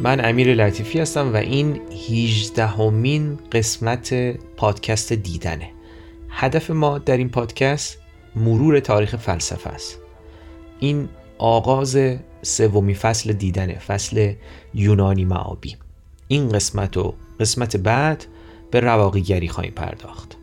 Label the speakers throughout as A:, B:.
A: من امیر لطیفی هستم و این 18 همین قسمت پادکست دیدنه. هدف ما در این پادکست مرور تاریخ فلسفه است. این آغاز سومی فصل دیدنه فصل یونانی معابی. این قسمت و قسمت بعد به رواقیگری خواهیم پرداخت.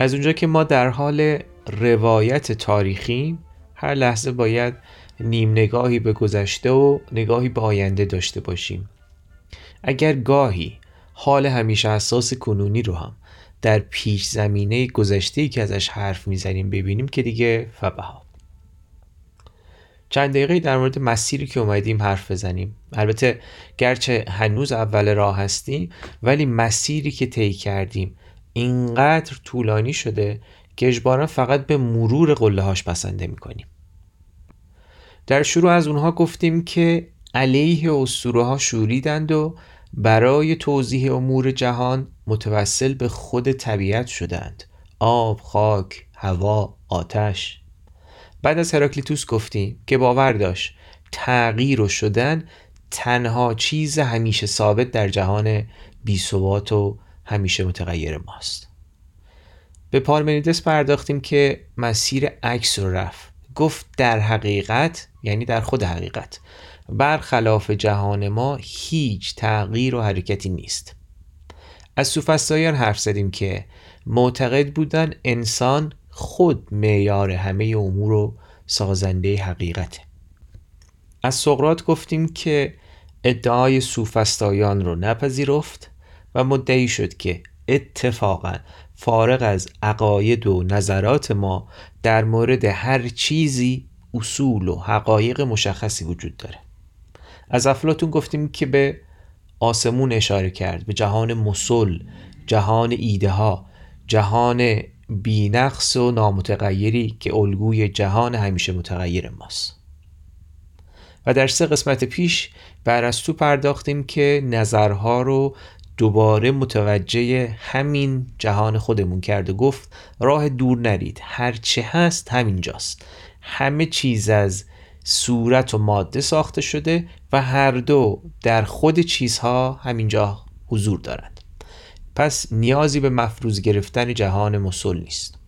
A: از اونجا که ما در حال روایت تاریخی هر لحظه باید نیم نگاهی به گذشته و نگاهی به آینده داشته باشیم. اگر گاهی حال همیشه اساس کنونی رو هم در پیش زمینه گذشته که ازش حرف می‌زنیم ببینیم که دیگه فبها. چند دقیقه در مورد مسیری که اومدیم حرف بزنیم. البته گرچه هنوز اول راه هستیم ولی مسیری که طی کردیم اینقدر طولانی شده که اجبارا فقط به مرور قله هاش بسنده می‌کنیم. در شروع از اونها گفتیم که علیه اسطوره ها شوریدند و برای توضیح امور جهان متوسل به خود طبیعت شدند. آب، خاک، هوا، آتش. بعد از هراکلیتوس گفتیم که باور داشت تغییر و شدن تنها چیز همیشه ثابت در جهان بیثبات و همیشه متغیر ماست. به پارمنیدس پرداختیم که مسیر عکس رو رفت. گفت در حقیقت یعنی در خود حقیقت برخلاف جهان ما هیچ تغییر و حرکتی نیست. از سوفستایان حرف زدیم که معتقد بودن انسان خود معیار همه امور و سازنده حقیقته. از سقرات گفتیم که ادعای سوفستایان رو نپذیرفت. و مدعی شد که اتفاقا فارغ از عقاید و نظرات ما در مورد هر چیزی اصول و حقایق مشخصی وجود داره. از افلاتون گفتیم که به آسمون اشاره کرد به جهان مسل جهان ایده ها جهان بینقص و نامتغیری که الگوی جهان همیشه متغیر ماست. و در سه قسمت پیش بر تو پرداختیم که نظرها رو دوباره متوجه همین جهان خودمون کرد و گفت راه دور نرید هرچه هست همینجاست. همه چیز از صورت و ماده ساخته شده و هر دو در خود چیزها همینجا حضور دارند. پس نیازی به مفروض گرفتن جهان مسل نیست.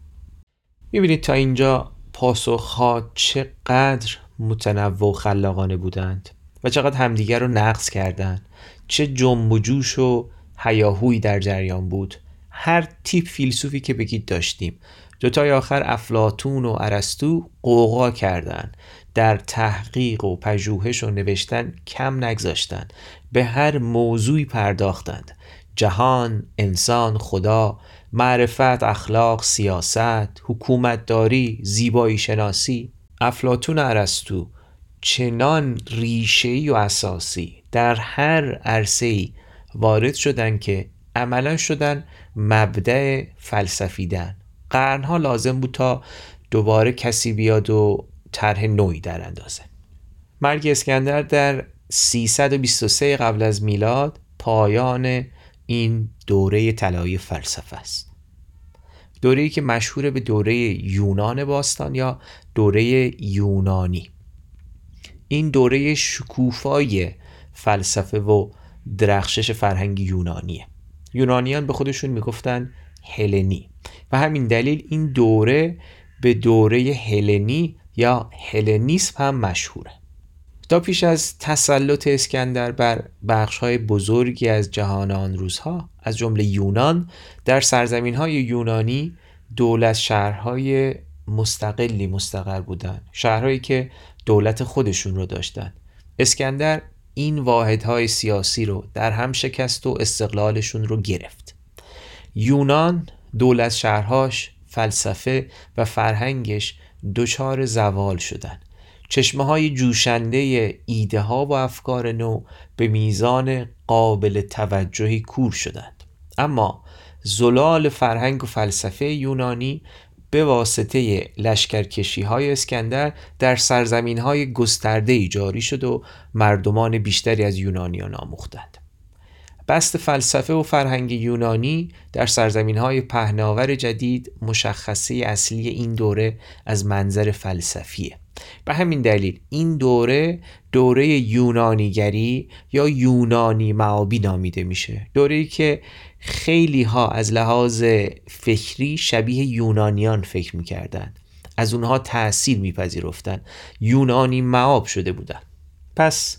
A: می‌بینید تا اینجا پاسخها چقدر متنوع و خلاقانه بودند و چقدر همدیگر رو نقص کردند. چه جنب و جوش و هیاهوی در جریان بود. هر تیپ فیلسوفی که بگید داشتیم. دوتای آخر افلاتون و ارسطو قوقا کردند در تحقیق و پژوهش و نوشتن کم نگذاشتند به هر موضوعی پرداختند. جهان، انسان، خدا، معرفت، اخلاق، سیاست، حکومتداری، زیبایی شناسی. افلاتون ارسطو چنان ریشه‌ای و اساسی در هر عرصه‌ای وارد شدن که عملا شدن مبدع فلسفیدن. قرنها لازم بود تا دوباره کسی بیاد و طرح نوعی در اندازه. مرگ اسکندر در 323 قبل از میلاد پایان این دوره طلایی فلسفه است. دوره‌ای که مشهور به دوره یونان باستان یا دوره یونانی. این دوره شکوفای فلسفه و درخشش فرهنگ یونانیه. یونانیان به خودشون می‌گفتن هلنی. و همین دلیل این دوره به دوره هلنی یا هلنیسم هم مشهوره. تا پیش از تسلط اسکندر بر های بزرگی از جهان آن روزها از جمله یونان در سرزمین های یونانی دولت شهرهای مستقلی مستقر بودند. شهرهایی که دولت خودشون رو داشتن اسکندر این واحدهای سیاسی رو در هم شکست و استقلالشون رو گرفت. یونان دولت شهرهاش فلسفه و فرهنگش دچار زوال شدن. چشمه های جوشنده ایده ها و افکار نو به میزان قابل توجهی کور شدند. اما زلال فرهنگ و فلسفه یونانی به واسطه لشکرکشی های اسکندر در سرزمین های گسترده جاری شد و مردمان بیشتری از یونانیان آموختند. بست فلسفه و فرهنگ یونانی در سرزمین های پهناور جدید مشخصه اصلی این دوره از منظر فلسفیه به همین دلیل این دوره دوره یونانیگری یا یونانی معابی نامیده میشه. دوره ای که خیلی ها از لحاظ فکری شبیه یونانیان فکر می‌کردند از اونها تأثیر میپذیرفتن. یونانی معاب شده بودن. پس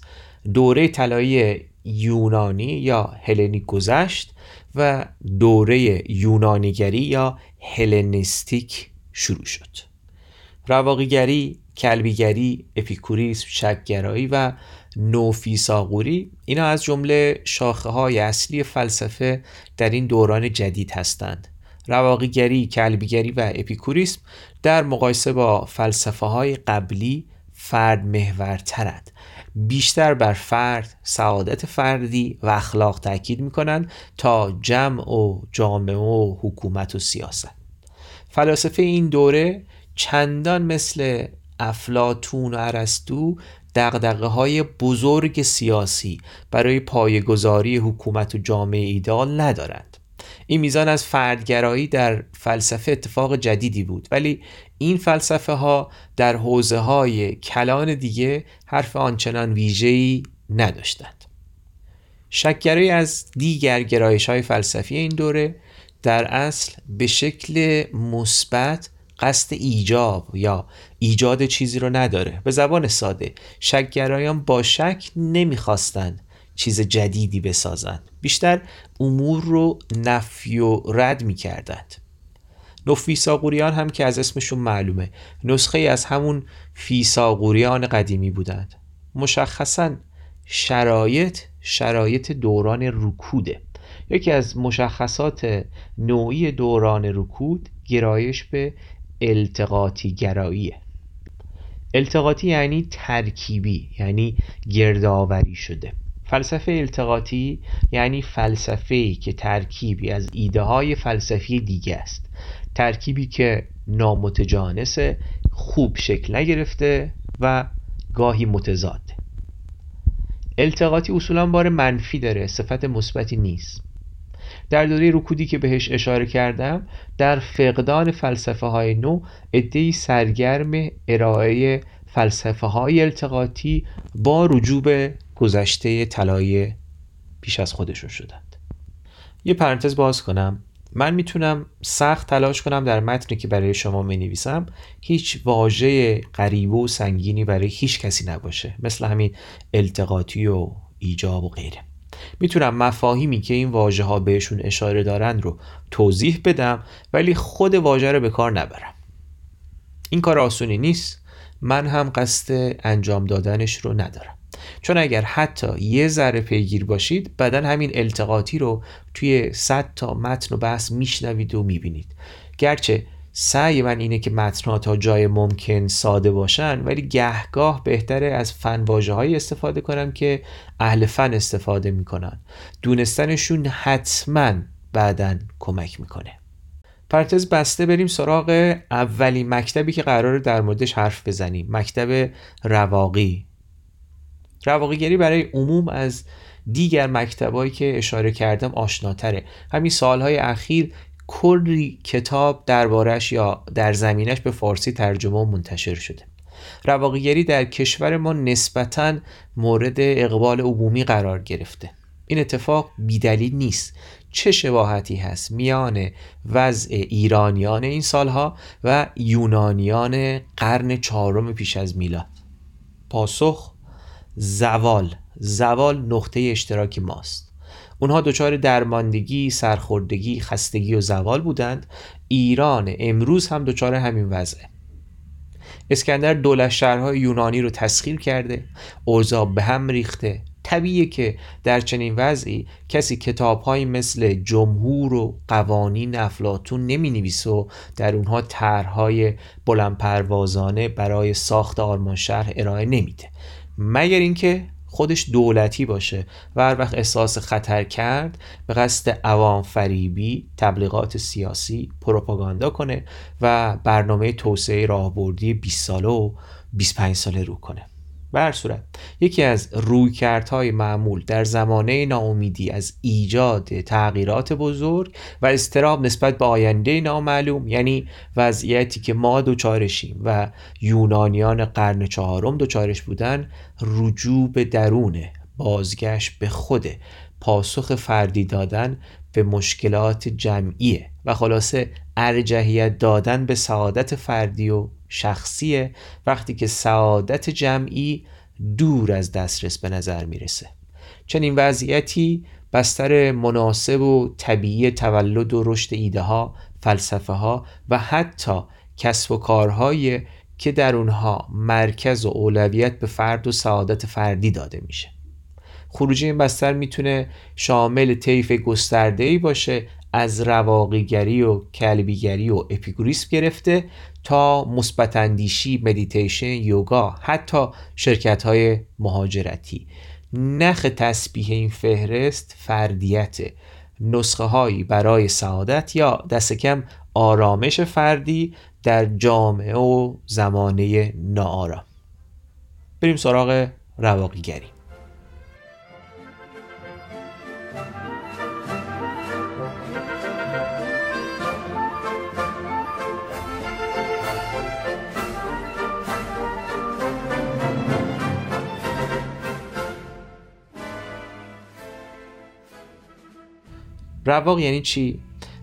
A: دوره طلایی یونانی یا هلنی گذشت و دوره یونانیگری یا هلنیستیک شروع شد. رواقیگری، کلبیگری، اپیکوریسم، شکگرایی و نوفیساغوری. اینا از جمله شاخه های اصلی فلسفه در این دوران جدید هستند. رواقیگری، کلبیگری و اپیکوریسم در مقایسه با فلسفه های قبلی فرد محورترند بیشتر بر فرد، سعادت فردی و اخلاق تاکید می‌کنند تا جمع و جامعه و حکومت و سیاست. فلاسفه این دوره چندان مثل افلاتون و ارسطو دقدقه های بزرگ سیاسی برای پایگذاری حکومت و جامعه ایدال ندارند. این میزان از فردگرایی در فلسفه اتفاق جدیدی بود ولی این فلسفه ها در حوزه های کلان دیگه حرف آنچنان ویژه‌ای نداشتند. شکگرایی از دیگر گرایش های فلسفی این دوره در اصل به شکل مثبت قصد ایجاب یا ایجاد چیزی رو نداره. به زبان ساده شکگرایان با شک نمی‌خواستند چیز جدیدی بسازند بیشتر امور رو نفی و رد می‌کردند. نوفیساغوریان هم که از اسمشون معلومه. نسخه از همون فیساغوریان قدیمی بودند. مشخصا شرایط شرایط دوران رکوده. یکی از مشخصات نوعی دوران رکود گرایش به التقاطی گراییه التقاطی یعنی ترکیبی یعنی گردآوری شده. فلسفه التقاطی یعنی فلسفه که ترکیبی از ایده های فلسفی دیگه است. ترکیبی که نامتجانس خوب شکل نگرفته و گاهی متضاد. التقاطی اصولا بار منفی داره صفت مثبتی نیست. در دوره رکودی که بهش اشاره کردم در فقدان فلسفه های نو ادهی سرگرم ارائه فلسفه های التقاطی با رجوع به گذشته طلایی پیش از خودشون شدند. یه پرانتز باز کنم. من می‌تونم سخت تلاش کنم در متنی که برای شما می نویسم هیچ واژه غریبه و سنگینی برای هیچ کسی نباشه مثل همین التقاطی و ایجاب و غیره. می‌تونم مفاهیمی که این واژه ها بهشون اشاره دارند رو توضیح بدم ولی خود واژه رو به کار نبرم. این کار آسونی نیست. من هم قصد انجام دادنش رو ندارم. چون اگر حتی یه ذره پیگیر باشید بعدا همین التقاطی رو توی صد تا متن و بحث میشنوید و می‌بینید. گرچه سعی من اینه که متنها تا جای ممکن ساده باشن ولی گهگاه بهتره از فن های استفاده کنم که اهل فن استفاده می‌کنن. دونستنشون حتما بعدا کمک می‌کنه. پرتز بسته بریم سراغ اولین مکتبی که قراره در موردش حرف بزنیم. مکتب رواقی. رواقیگری برای عموم از دیگر مکتبایی که اشاره کردم آشناتره. همین سالهای اخیر کلی کتاب دربارش یا در زمینش به فارسی ترجمه و منتشر شده. رواقیگری در کشور ما نسبتا مورد اقبال عمومی قرار گرفته. این اتفاق بیدلیل نیست. چه شباهتی هست میان وضع ایرانیان این سالها و یونانیان قرن چهارم پیش از میلاد؟ پاسخ زوال. زوال نقطه اشتراک ماست. اونها دچار درماندگی، سرخوردگی، خستگی و زوال بودند. ایران امروز هم دچار همین وضعه. اسکندر دولت شهرهای یونانی رو تسخیر کرده اوضاع به هم ریخته. طبیعیه که در چنین وضعی کسی کتابهایی مثل جمهور و قوانین افلاتون نمی نویسه و در اونها طرحهای بلندپروازانه برای ساخت آرمان شهر ارائه نمیده. مگر اینکه خودش دولتی باشه و هر وقت احساس خطر کرد به قصد عوام فریبی تبلیغات سیاسی پروپاگاندا کنه و برنامه توسعه راهبردی 20 ساله و 25 ساله رو کنه. بر صورت یکی از رویکردهای معمول در زمانه ناامیدی از ایجاد تغییرات بزرگ و استراب نسبت به آینده نامعلوم یعنی وضعیتی که ما دوچارشیم و یونانیان قرن چهارم دوچارش بودن رجوع به درونه بازگشت به خوده پاسخ فردی دادن به مشکلات جمعیه و خلاصه ارجحیت دادن به سعادت فردی و شخصیه. وقتی که سعادت جمعی دور از دسترس به نظر می‌رسه. چنین وضعیتی بستر مناسب و طبیعی تولد و رشد ایده ها فلسفه ها و حتی کسب و کارهایی که در اونها مرکز و اولویت به فرد و سعادت فردی داده میشه. خروجی این بستر می‌تونه شامل طیف گسترده باشه از رواقیگری و کلبیگری و اپیکوریسم گرفته تا مثبت اندیشی مدیتیشن یوگا حتی شرکت های مهاجرتی. نخ تسبیح این فهرست فردیت. نسخه هایی برای سعادت یا دست کم آرامش فردی در جامعه و زمانه ناآرام. بریم سراغ رواقیگری. رواق یعنی چی؟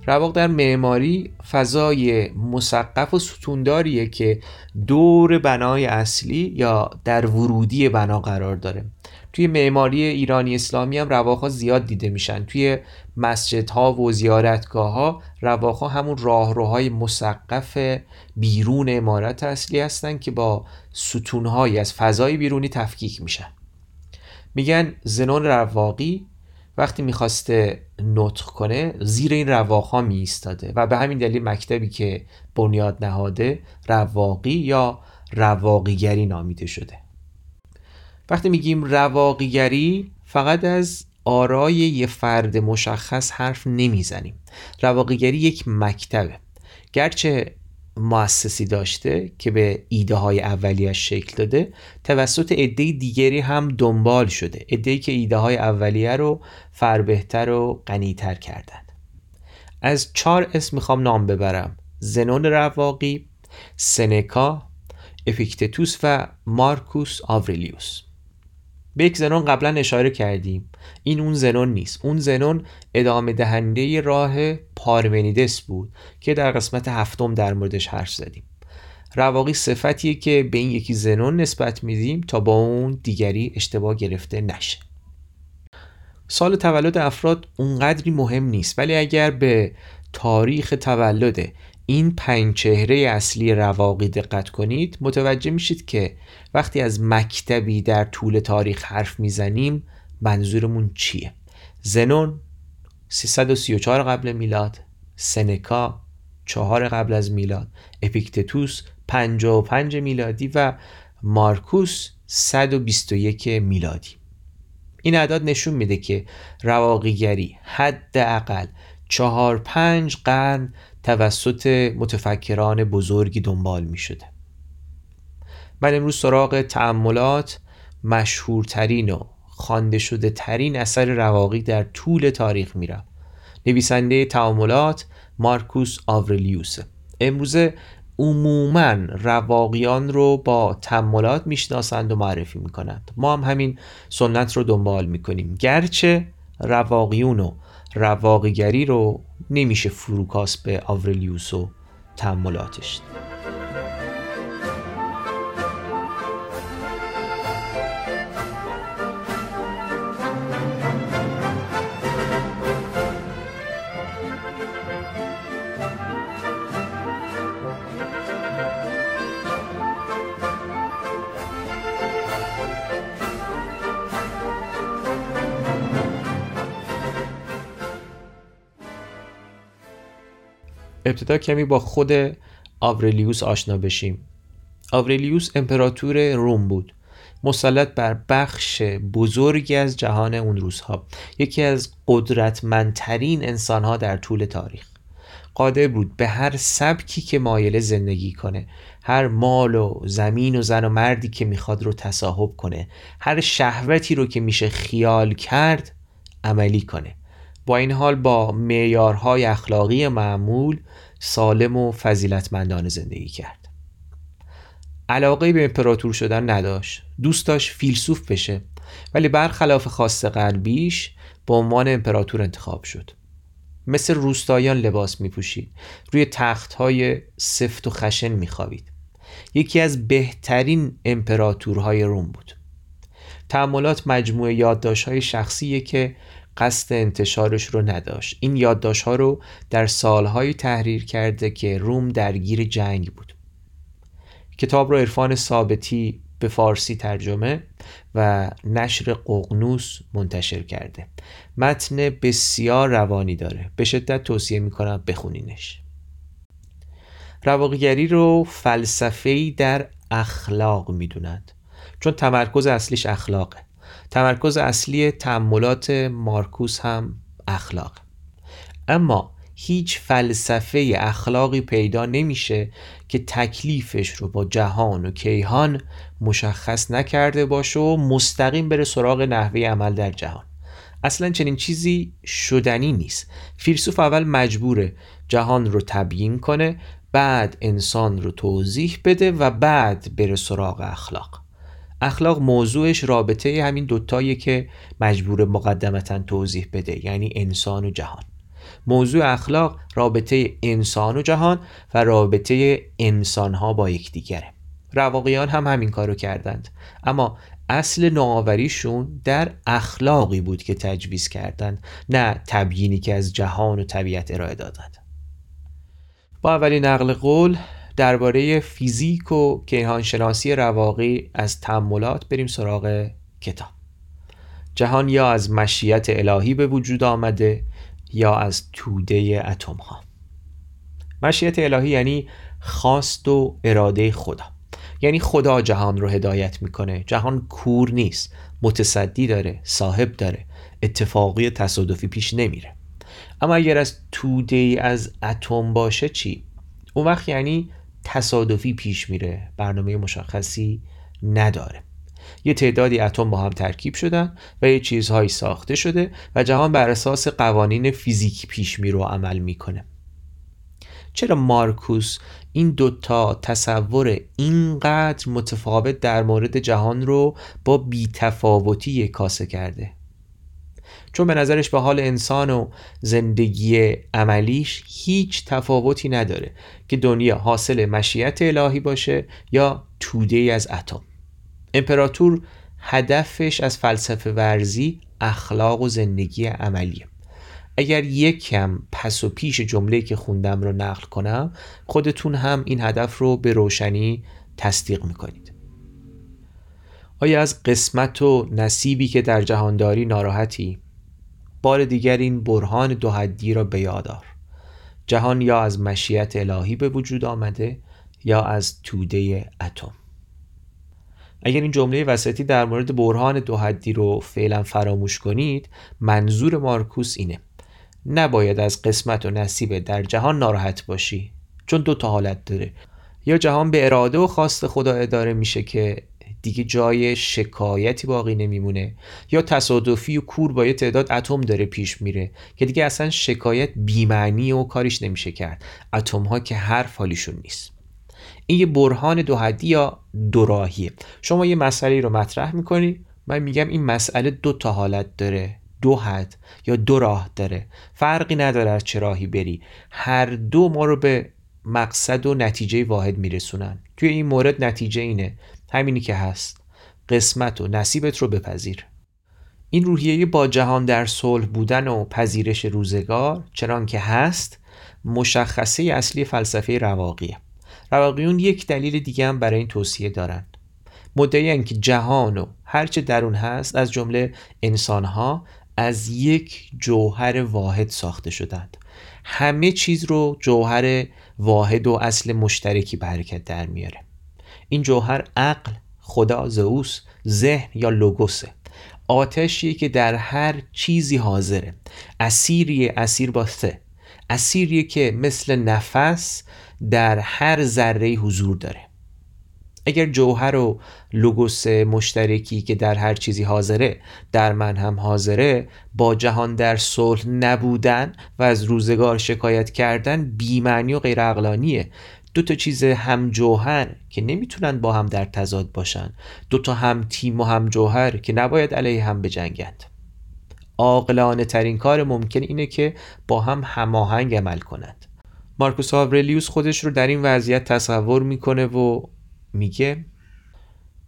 A: رواق در معماری فضای مسقف و ستونداریه که دور بنای اصلی یا در ورودی بنا قرار داره. توی معماری ایرانی اسلامی هم رواقها زیاد دیده میشن. توی مسجدها و زیارتگاه ها رواقها همون راهروهای مسقف بیرون امارت اصلی هستن که با ستونهایی از فضای بیرونی تفکیک میشن. میگن زنون رواقی وقتی می‌خواسته نطق کنه زیر این رواقها می ایستاده و به همین دلیل مکتبی که بنیاد نهاده رواقی یا رواقیگری نامیده شده. وقتی میگیم رواقیگری فقط از آرای یه فرد مشخص حرف نمی‌زنیم. رواقیگری یک مکتبه. گرچه مؤسسی داشته که به ایده های اولیش شکل داده توسط عده دیگری هم دنبال شده. عده که ایده های اولیه رو فربهتر و غنیتر کردند از چهار اسم می‌خوام نام ببرم. زنون رواقی سنکا اپیکتتوس و مارکوس آوریلیوس. به یک زنون قبلا اشاره کردیم. این اون زنون نیست. اون زنون ادامه دهنده راه پارمنیدس بود که در قسمت هفتم در موردش حرف زدیم. رواقی صفتیه که به این یکی زنون نسبت میدیم تا با اون دیگری اشتباه گرفته نشه. سال تولد افراد اونقدری مهم نیست ولی اگر به تاریخ تولد این پنج چهره اصلی رواقی دقت کنید متوجه میشید که وقتی از مکتبی در طول تاریخ حرف می‌زنیم منظورمون چیه؟ زنون 334 قبل میلاد سنکا 4 قبل از میلاد اپیکتتوس 55 میلادی و مارکوس 121 میلادی. این اعداد نشون میده که رواقیگری حداقل چهار پنج قرن توسط متفکران بزرگی دنبال می شده من امروز سراغ تعملات مشهورترین و خوانده شده ترین اثر رواقی در طول تاریخ میرم. نویسنده تعاملات مارکوس آورلیوس. امروزه عموما رواقیان رو با تعملات می‌شناسند و معرفی می‌کنند. ما هم همین سنت رو دنبال می‌کنیم. گرچه رواقیون و رواقیگری رو نمیشه فروکاس به آورلیوس و تعملاتش ابتدا کمی با خود آورلیوس آشنا بشیم. آورلیوس امپراتور روم بود. مسلط بر بخش بزرگی از جهان اون روزها. یکی از قدرتمندترین انسانها در طول تاریخ. قادر بود به هر سبکی که مایل زندگی کنه هر مال و زمین و زن و مردی که می‌خواد رو تصاحب کنه هر شهوتی رو که میشه خیال کرد عملی کنه. با این حال با معیارهای اخلاقی معمول سالم و فضیلتمندانه زندگی کرد. علاقه به امپراتور شدن نداشت. دوست داشت فیلسوف بشه ولی برخلاف خواست قلبیش به عنوان امپراتور انتخاب شد. مثل روستایان لباس می پوشید روی تخت های سفت و خشن می خوابید. یکی از بهترین امپراتورهای روم بود. تعملات مجموعه یادداشت های شخصیه که قصد انتشارش رو نداشت. این یادداشت ها رو در سالهایی تحریر کرده که روم درگیر جنگ بود. کتاب رو عرفان ثابتی به فارسی ترجمه و نشر ققنوس منتشر کرده. متن بسیار روانی داره. به شدت توصیه می‌کنم بخونینش. رواقیگری رو فلسفه‌ای در اخلاق می‌دونند. چون تمرکز اصلیش اخلاقه. تمرکز اصلی تعملات مارکوس هم اخلاق. اما هیچ فلسفه اخلاقی پیدا نمیشه که تکلیفش رو با جهان و کیهان مشخص نکرده باشه و مستقیم بره سراغ نحوه عمل در جهان. اصلا چنین چیزی شدنی نیست. فیلسوف اول مجبوره جهان رو تبیین کنه بعد انسان رو توضیح بده و بعد بره سراغ اخلاق. اخلاق موضوعش رابطه همین دوتایی که مجبور مقدمتا توضیح بده یعنی انسان و جهان. موضوع اخلاق رابطه انسان و جهان و رابطه انسان ها با یکدیگره. رواقیان هم همین کارو کردند. اما اصل نوآوریشون در اخلاقی بود که تجویز کردند نه تبیینی که از جهان و طبیعت ارائه دادند. با اولین نقل قول درباره فیزیک و کیهانشناسی رواقی از تمولات بریم سراغ کتاب. جهان یا از مشیت الهی به وجود آمده یا از توده اتم ها مشیت الهی یعنی خواست و اراده خدا. یعنی خدا جهان رو هدایت می‌کنه. جهان کور نیست متصدی داره صاحب داره. اتفاقی تصادفی پیش نمیره. اما اگر از توده از اتم باشه چی؟ اون وقت یعنی تصادفی پیش میره. برنامه مشخصی نداره. یه تعدادی اتم با هم ترکیب شدن و یه چیزهایی ساخته شده و جهان بر اساس قوانین فیزیکی پیش میره و عمل می‌کنه. چرا مارکوس این دوتا تصور اینقدر متفاوت در مورد جهان رو با بیتفاوتی کاسه کرده؟ چون به نظرش به حال انسان و زندگی عملیش هیچ تفاوتی نداره که دنیا حاصل مشیت الهی باشه یا توده از اتم. امپراتور هدفش از فلسفه ورزی اخلاق و زندگی عملیه. اگر یک کم پس و پیش جمله که خوندم رو نقل کنم خودتون هم این هدف رو به روشنی تصدیق می‌کنید. آیا از قسمت و نصیبی که در جهانداری ناراحتی؟ بار دیگر این برهان دو حدی را به یادار جهان یا از مشیت الهی به وجود آمده یا از توده اتم. اگر این جمله وسطی در مورد برهان دو حدی رو فعلا فراموش کنید منظور مارکوس اینه. نباید از قسمت و نصیب در جهان ناراحت باشی چون دو تا حالت داره. یا جهان به اراده و خواست خدا اداره میشه که دیگه جای شکایتی باقی نمیمونه. یا تصادفی و کور با یه تعداد اتم داره پیش میره که دیگه اصلا شکایت بیمعنی و کاریش نمیشه کرد. اتم ها که هر حالیشون نیست. این یه برهان دو حدی یا دو راهیه. شما یه مسئله رو مطرح می‌کنی من میگم این مسئله دو تا حالت داره. دو حد یا دو راه داره. فرقی نداره از چه راهی بری. هر دو ما رو به مقصد و نتیجه واحد میرسونن. توی این مورد نتیجه اینه. همینی که هست. قسمت و نصیبت رو بپذیر. این روحیه با جهان در صلح بودن و پذیرش روزگار چنان که هست مشخصه اصلی فلسفه رواقیه. رواقیون یک دلیل دیگه هم برای این توصیه دارند مدعی که جهان و هرچه درون هست از جمله انسانها از یک جوهر واحد ساخته شدند. همه چیز رو جوهر واحد و اصل مشترکی به حرکت در میاره. این جوهر عقل خدا زئوس ذهن یا لوگوسه. آتشیه که در هر چیزی حاضره. اسیریه اسیر با سه اسیریه که مثل نفس در هر ذره حضور داره. اگر جوهر و لوگوس مشترکی که در هر چیزی حاضره در من هم حاضره با جهان در صلح نبودن و از روزگار شکایت کردن بیمعنی و غیر اقلانیه دو تا چیز هم جوهر که نمی‌تونن با هم در تضاد باشن. دو تا هم تیم و هم جوهر که نباید علیه هم بجنگند. عاقلانه ترین کار ممکن اینه که با هم هماهنگ عمل کنند. مارکوس آورلیوس خودش رو در این وضعیت تصور می‌کنه و میگه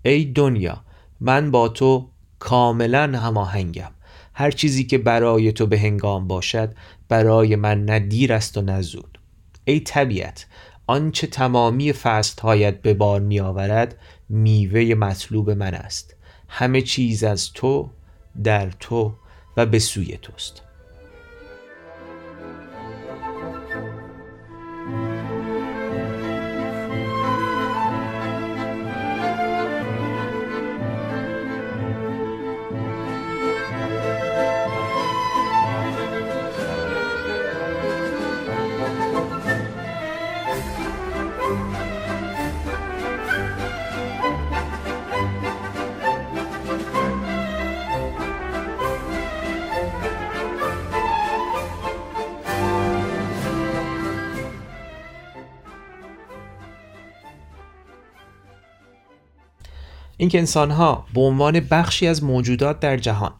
A: ای دنیا من با تو کاملا هماهنگم. هر چیزی که برای تو به هنگام باشد برای من نه دیر است و نه زود. ای طبیعت آنچه تمامی هایت به بار می آورد میوه مطلوب من است. همه چیز از تو در تو و به سوی توست. اینکه انسانها به عنوان بخشی از موجودات در جهان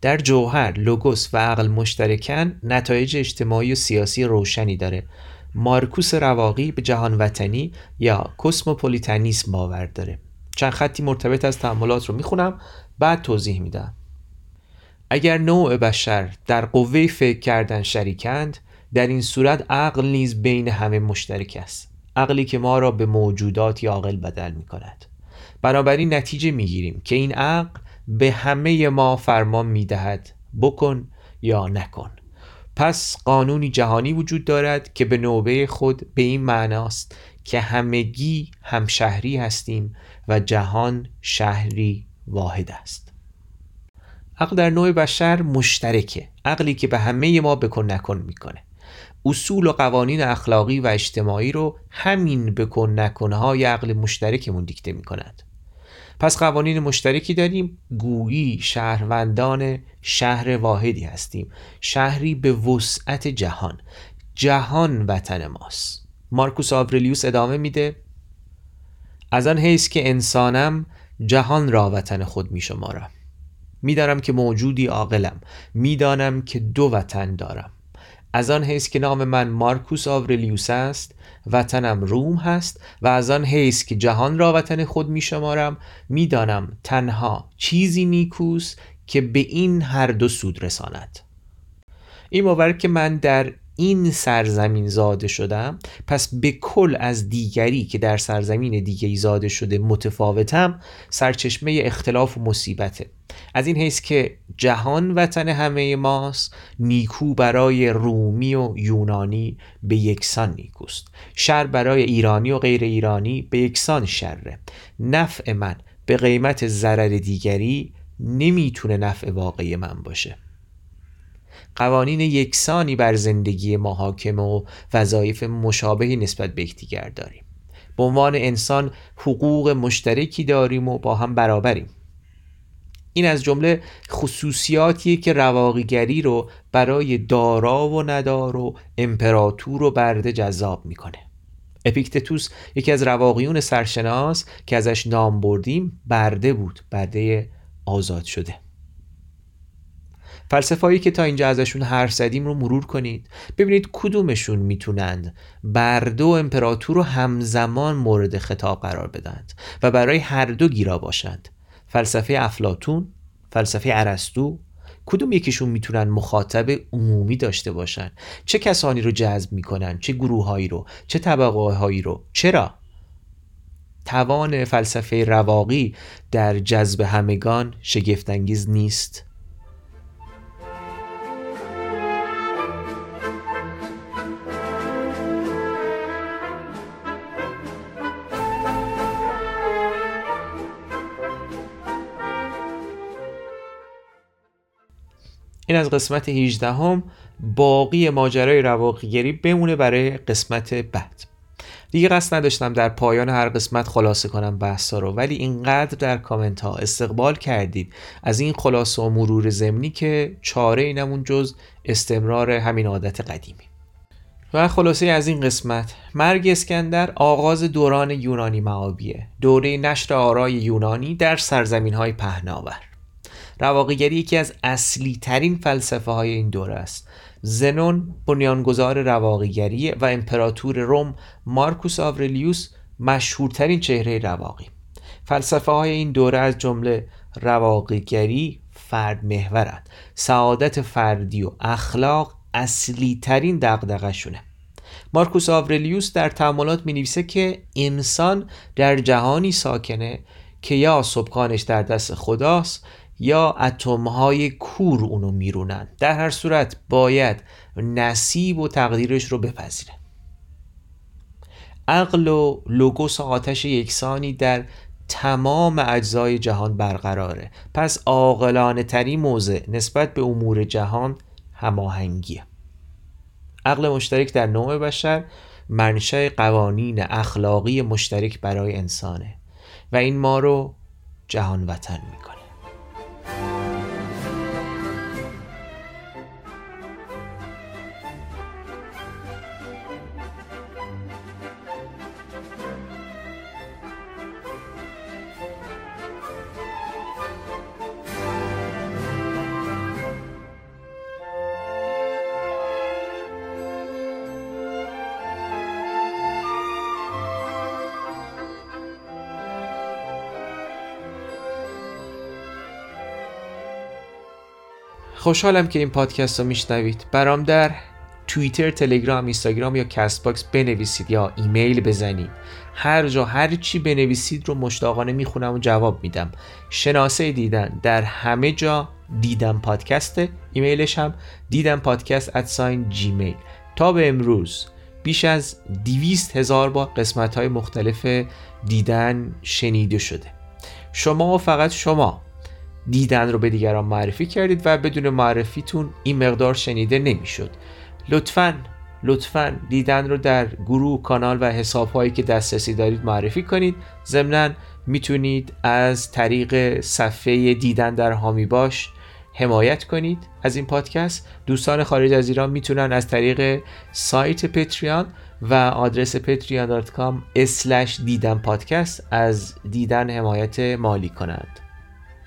A: در جوهر، لوگوس و عقل مشترکن نتایج اجتماعی و سیاسی روشنی داره. مارکوس رواقی به جهان وطنی یا کسموپولیتانیسم باور داره. چند خطی مرتبط از تعاملات رو می‌خونم بعد توضیح میدم. اگر نوع بشر در قوه فکر کردن شریکند در این صورت عقل نیز بین همه مشترک است. عقلی که ما را به موجودات عاقل بدل می کند بنابراین نتیجه می‌گیریم که این عقل به همه ما فرمان می‌دهد بکن یا نکن. پس قانونی جهانی وجود دارد که به نوبه خود به این معناست که همگی هم شهری هستیم و جهان شهری واحد است. عقل در نوع بشر مشترکه عقلی که به همه ما بکن نکن می‌کنه. اصول و قوانین اخلاقی و اجتماعی رو همین بکن نکنهای عقل مشترکمون دیکته می‌کنند پس قوانین مشترکی داریم. گویی شهروندان شهر واحدی هستیم. شهری به وسعت جهان. جهان وطن ماست. مارکوس آورلیوس ادامه میده. از آن حیث که انسانم جهان را وطن خود می شمارم. می‌دانم که موجودی عاقلم. می‌دانم که دو وطن دارم. از آن حیث که نام من مارکوس آورلیوس است وطنم روم هست و از آن حیث که جهان را وطن خود می شمارم می دانم تنها چیزی نیکوست که به این هر دو سود رساند. این باور که من در این سرزمین زاده شدم پس به کل از دیگری که در سرزمین دیگری زاده شده متفاوتم سرچشمه اختلاف و مصیبته. از این حیث که جهان وطن همه ماست نیکو برای رومی و یونانی به یکسان نیکوست. شر برای ایرانی و غیر ایرانی به یکسان شره. نفع من به قیمت ضرر دیگری نمی‌تونه نفع واقعی من باشه. قوانین یکسانی بر زندگی ما حاکم و وظایف مشابهی نسبت به یکدیگر داریم. به عنوان انسان حقوق مشترکی داریم و با هم برابریم. این از جمله خصوصیاتیه که رواقیگری رو برای دارا و ندار و امپراتور و برده جذاب می‌کنه. اپیکتتوس یکی از رواقیون سرشناس که ازش نام بردیم برده بود برده آزاد شده. فلسفهایی که تا اینجا ازشون حرف زدیم رو مرور کنید. ببینید کدومشون می‌تونند برده و امپراتور رو همزمان مورد خطاب قرار بدند و برای هر دو گیرا باشند. فلسفه افلاتون فلسفه ارسطو کدوم یکیشون می‌تونن مخاطب عمومی داشته باشن؟ چه کسانی رو جذب می‌کنن؟ چه گروههایی رو؟ چه طبقه هایی رو؟ چرا؟ توان فلسفه رواقی در جذب همگان شگفتانگیز نیست. این از قسمت 18 هم باقی ماجرای رواقیگری بمونه برای قسمت بعد. دیگه قصد نداشتم در پایان هر قسمت خلاصه کنم بحثا رو ولی اینقدر در کامنت ها استقبال کردید از این خلاصه و مرور زمینی که چاره اینمون جز استمرار همین عادت قدیمی. و خلاصه از این قسمت مرگ اسکندر آغاز دوران یونانی معابیه. دوره نشر آرای یونانی در سرزمین های پهناور. رواقیگری یکی از اصلی ترین فلسفه های این دوره است. زنون بنیانگذار رواقیگری و امپراتور روم مارکوس آورلیوس مشهورترین چهره رواقی. فلسفه های این دوره از جمله رواقیگری فرد محورند. سعادت فردی و اخلاق اصلی ترین دقدقه شونه مارکوس آورلیوس در تعاملات می نویسه که انسان در جهانی ساکنه که یا سبکانش در دست خداست یا اتمهای کور اونو میرونن. در هر صورت باید نصیب و تقدیرش رو بپذیره. عقل و لوگوس آتش یکسانی در تمام اجزای جهان برقراره. پس عاقلانه تری موضع نسبت به امور جهان هماهنگیه. عقل مشترک در نوع بشر منشأ قوانین اخلاقی مشترک برای انسانه و این ما رو جهان وطن می‌کنه. خوشحالم که این پادکست رو میشنوید. برام در توییتر، تلگرام، اینستاگرام یا Castbox بنویسید یا ایمیل بزنید. هر جا هر چی بنویسید رو مشتاقانه می‌خونم و جواب میدم. شناسه دیدن. در همه جا دیدم پادکسته ایمیلش هم دیدم پادکست at sign Gmail تا به امروز بیش از دویست هزار با قسمت های مختلف دیدن شنیده شده. شما و فقط شما دیدن رو به دیگران معرفی کردید و بدون معرفیتون این مقدار شنیده نمی‌شد. لطفا لطفا دیدن رو در گروه کانال و حساب هایی که دسترسی دارید معرفی کنید. ضمنا می‌تونید از طریق صفحه دیدن در هامی باش حمایت کنید از این پادکست. دوستان خارج از ایران می‌تونن از طریق سایت پتریان و آدرس patreon.com دیدن پادکست از دیدن حمایت مالی کنند.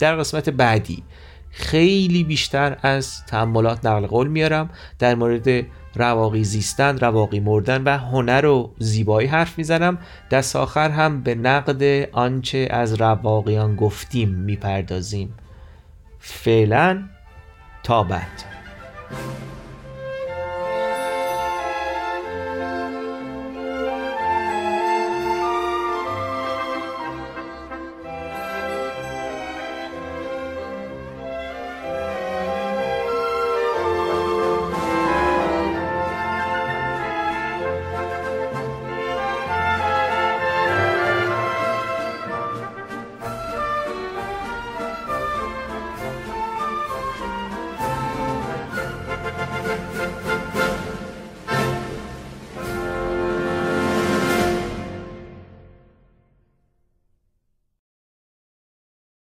A: در قسمت بعدی خیلی بیشتر از تعملات نقل قول میارم. در مورد رواقی زیستن رواقی مردن و هنر و زیبایی حرف می‌زنم. دست آخر هم به نقد آنچه از رواقیان گفتیم می‌پردازیم. فعلا تا بعد.